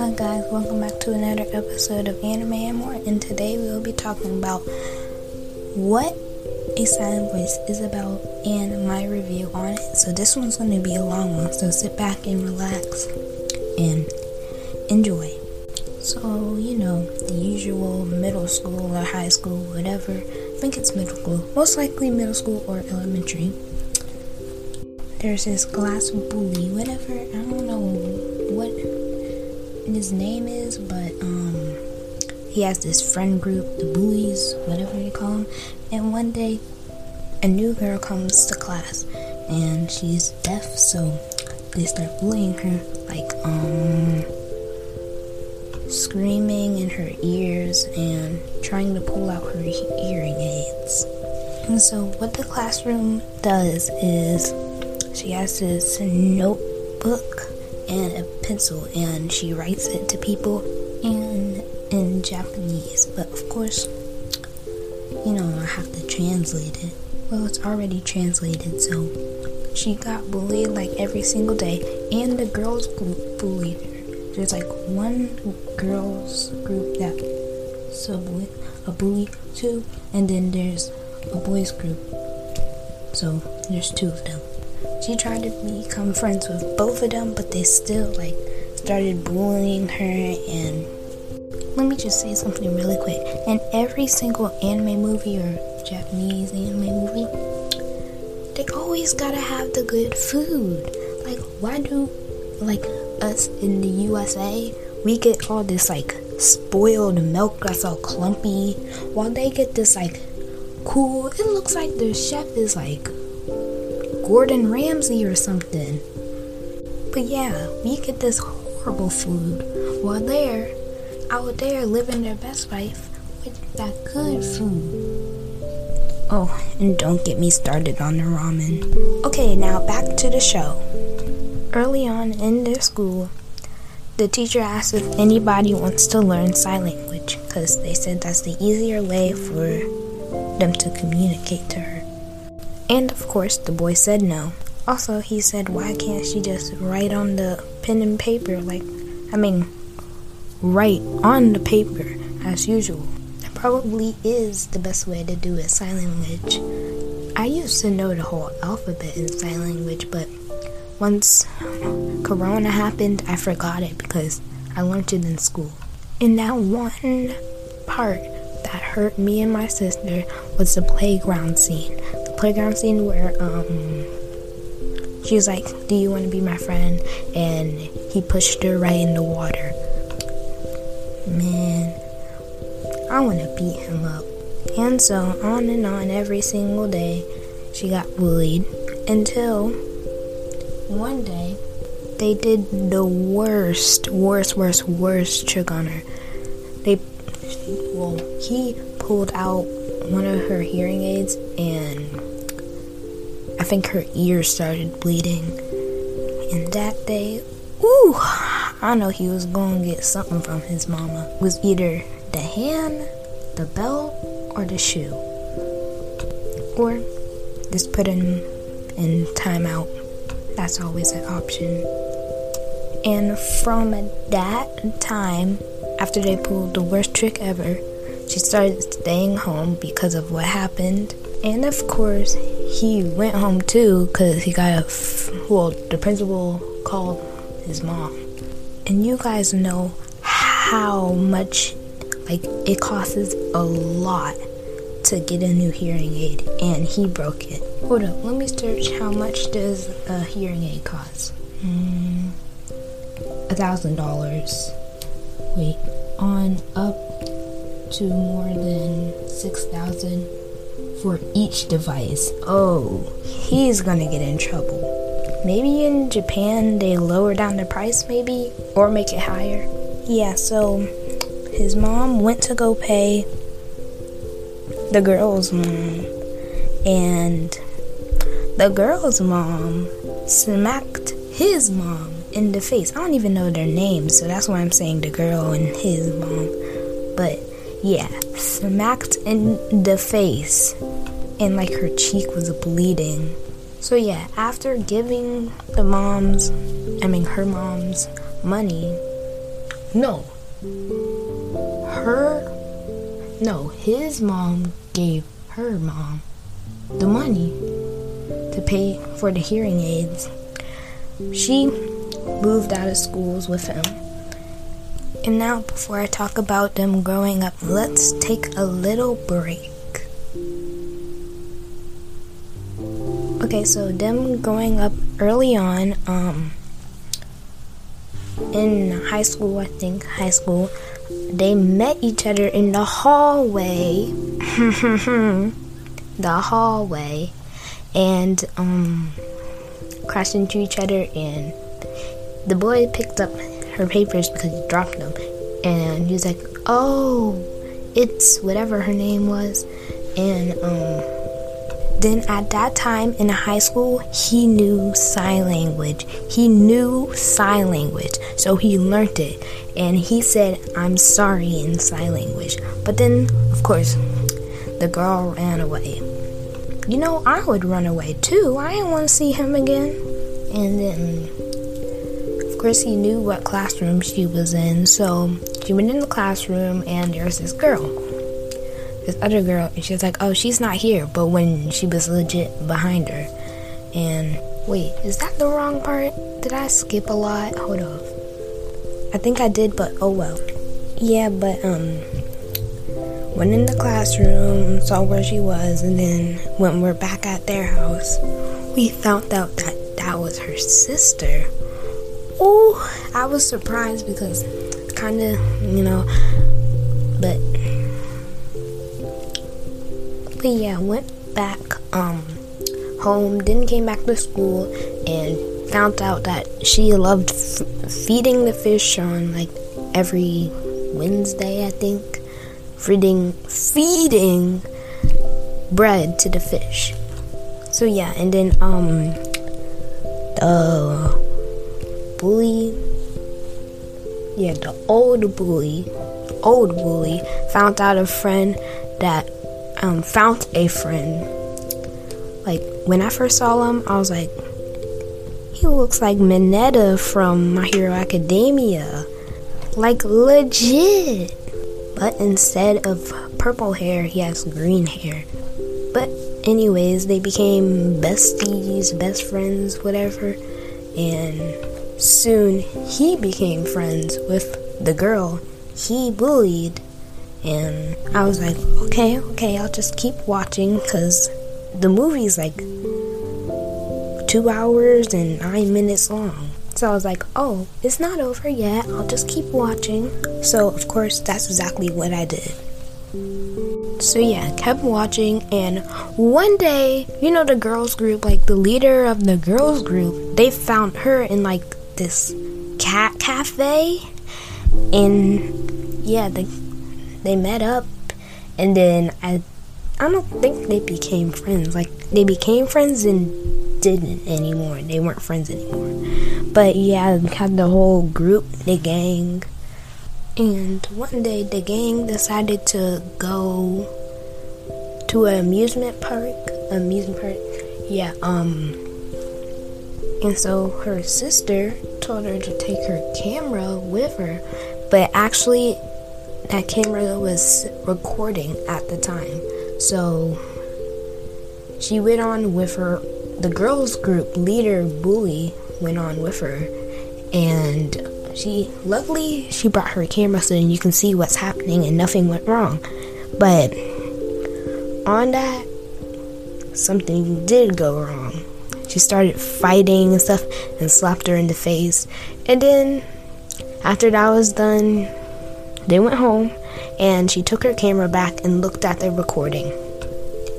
Hi guys, welcome back to another episode of Anime and More. And today we will be talking about what a silent voice is about and my review on it. So this one's going to be a long one, so sit back and relax and enjoy. So, you know, the usual middle school or high school, whatever. I think it's middle school. Most likely middle school or elementary. There's this glass bully, whatever. I don't know what his name is, but um, he has this friend group, the bullies, whatever you call them. And one day, a new girl comes to class, and she's deaf, so they start bullying her, like um, screaming in her ears and trying to pull out her hearing aids. And so, what the classroom does is she has this notebook and a pencil and she writes it to people and in Japanese. But of course, you know, I have to translate it. Well, it's already translated, so she got bullied like every single day, and the girls bullied her. There's like one girls group that so a bully too, and then there's a boys group. So there's two of them. She tried to become friends with both of them, but they still like started bullying her and let me just say something really quick. In every single anime movie or Japanese anime movie, they always gotta have the good food. Like, why do, like, us in the USA, we get all this, like, spoiled milk that's all clumpy, while they get this, like, cool, it looks like the chef is, like, Gordon Ramsay or something. But yeah, we get this horrible food while they're out there living their best life with that good food. Oh, and don't get me started on the ramen. Okay, now back to the show. Early on in their school, the teacher asked if anybody wants to learn sign language because they said that's the easier way for them to communicate to her. And of course, the boy said no. Also, he said, why can't she just write on the pen and paper? Like, I mean, write on the paper as usual. That probably is the best way to do it, sign language. I used to know the whole alphabet in sign language, but once Corona happened, I forgot it because I learned it in school. And that one part that hurt me and my sister was the playground scene playground scene where um she was like, "Do you want to be my friend?" and he pushed her right in the water. Man, I want to beat him up. And so on and on every single day, she got bullied until one day they did the worst, worst, worst, worst trick on her. They, well, he pulled out one of her hearing aids and think her ears started bleeding. And that day, ooh, I know he was going to get something from his mama. It was either the hand, the belt, or the shoe. Or just put him in timeout. That's always an option. And from that time, after they pulled the worst trick ever, she started staying home because of what happened. And of course, he went home too because he got a f- well the principal called his mom. And you guys know how much like it costs a lot to get a new hearing aid and he broke it. Hold up let me search how much does a hearing aid cost. Mm, a thousand dollars. Wait on up to more than six thousand for each device. Oh, he's gonna get in trouble. Maybe in Japan they lower down the price, maybe, or make it higher. Yeah, so his mom went to go pay the girl's mom, and the girl's mom smacked his mom in the face. I don't even know their names, so that's why I'm saying the girl and his mom. But yeah, smacked in the face, and like her cheek was bleeding. So yeah, after giving the moms, I mean her mom's money, no. Her, no, his mom gave her mom the money to pay for the hearing aids. She moved out of schools with him. And now, before I talk about them growing up, let's take a little break. Okay, so them growing up early on, um, in high school, I think, high school, they met each other in the hallway. the hallway. And, um, crashed into each other, and the boy picked up her papers because he dropped them. And he was like, oh, it's whatever her name was. And, um, then at that time in high school, he knew sign language. He knew sign language, so he learned it. And he said, I'm sorry in sign language. But then, of course, the girl ran away. You know, I would run away too. I didn't want to see him again. And then, of course, he knew what classroom she was in, so she went in the classroom, and there's this girl this other girl and she was like, oh, she's not here. But when she was legit behind her. And wait, is that the wrong part? Did I skip a lot? Hold on. I think I did, but oh well. Yeah, but um, went in the classroom, saw where she was, and then when we're back at their house, we found out that that was her sister. Oh, I was surprised because kind of, you know, but but yeah, went back um home, didn't came back to school, and found out that she loved f- feeding the fish on like every Wednesday, I think, feeding feeding bread to the fish. So yeah, and then um the bully, yeah, the old bully, old bully found out a friend that um, found a friend. Like when I first saw him, I was like, he looks like Mineta from My Hero Academia, like legit. But instead of purple hair, he has green hair. But anyways, they became besties, best friends, whatever. And soon he became friends with the girl he bullied and I was like, okay, okay, I'll just keep watching because the movie's like two hours and nine minutes long. So I was like, oh, it's not over yet. I'll just keep watching. So, of course, that's exactly what I did. So, yeah, kept watching. And one day, you know, the girls' group, like the leader of the girls' group, they found her in like this cat cafe. And yeah, the they met up and then I I don't think they became friends. Like they became friends and didn't anymore. They weren't friends anymore. But yeah, had the whole group, the gang. And one day the gang decided to go to an amusement park. Amusement park. Yeah, um and so her sister told her to take her camera with her. But actually that camera was recording at the time. So she went on with her, the girls' group leader, Bully, went on with her. And she, luckily, she brought her camera so you can see what's happening and nothing went wrong. But on that, something did go wrong. She started fighting and stuff and slapped her in the face. And then, after that was done, they went home and she took her camera back and looked at the recording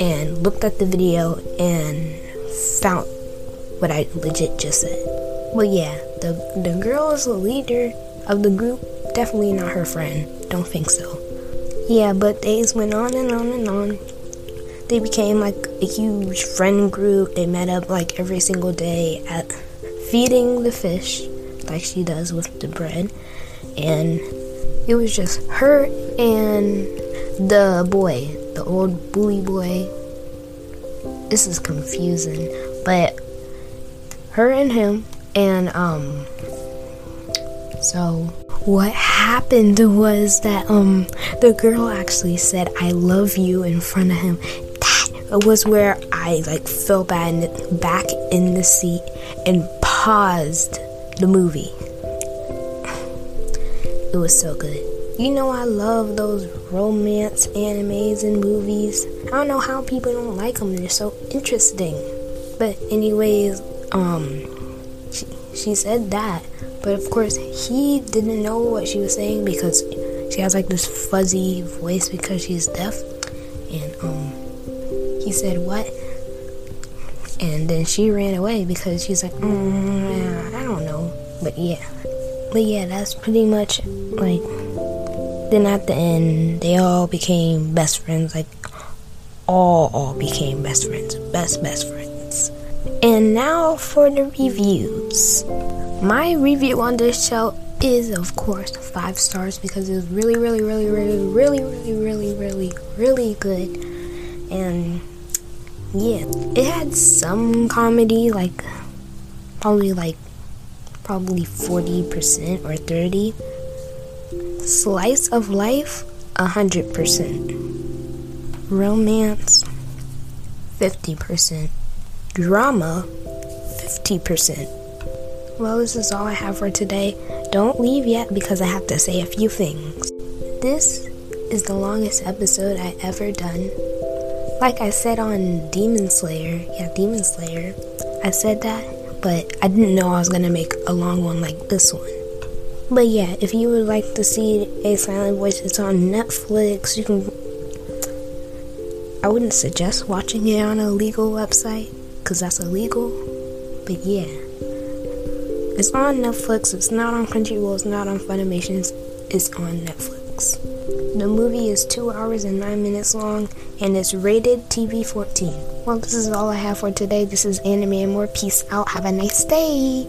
and looked at the video and found what I legit just said. Well, yeah, the the girl is the leader of the group. Definitely not her friend. Don't think so. Yeah, but days went on and on and on. They became like a huge friend group. They met up like every single day at feeding the fish, like she does with the bread, and it was just her and the boy, the old bully boy. This is confusing, but her and him, and um, so what happened was that um the girl actually said I love you in front of him. That was where I like fell back back in the seat and paused the movie. It was so good. You know I love those romance animes and movies. I don't know how people don't like them. They're so interesting. But anyways, um she, she said that but of course, he didn't know what she was saying because she has like this fuzzy voice because she's deaf. And um, he said, What? And then she ran away because she's like, mm, I don't know. But yeah. But yeah, that's pretty much like. Then at the end, they all became best friends. Like, all, all became best friends. Best, best friends. And now for the reviews. My review on this show is, of course, five stars because it was really, really, really, really, really, really, really, really, really good. And yeah, it had some comedy, like probably like probably 40% or 30. Slice of life, 100%. Romance, 50%. Drama, 50%. Well, this is all I have for today. Don't leave yet because I have to say a few things. This is the longest episode I ever done. Like I said on Demon Slayer, yeah, Demon Slayer, I said that, but I didn't know I was gonna make a long one like this one. But yeah, if you would like to see a silent voice, it's on Netflix. You can. I wouldn't suggest watching it on a legal website because that's illegal. But yeah. It's on Netflix. It's not on Crunchyroll. It's not on Funimation. It's on Netflix. The movie is 2 hours and 9 minutes long and it's rated TV 14. Well, this is all I have for today. This is Anime and More. Peace out. Have a nice day.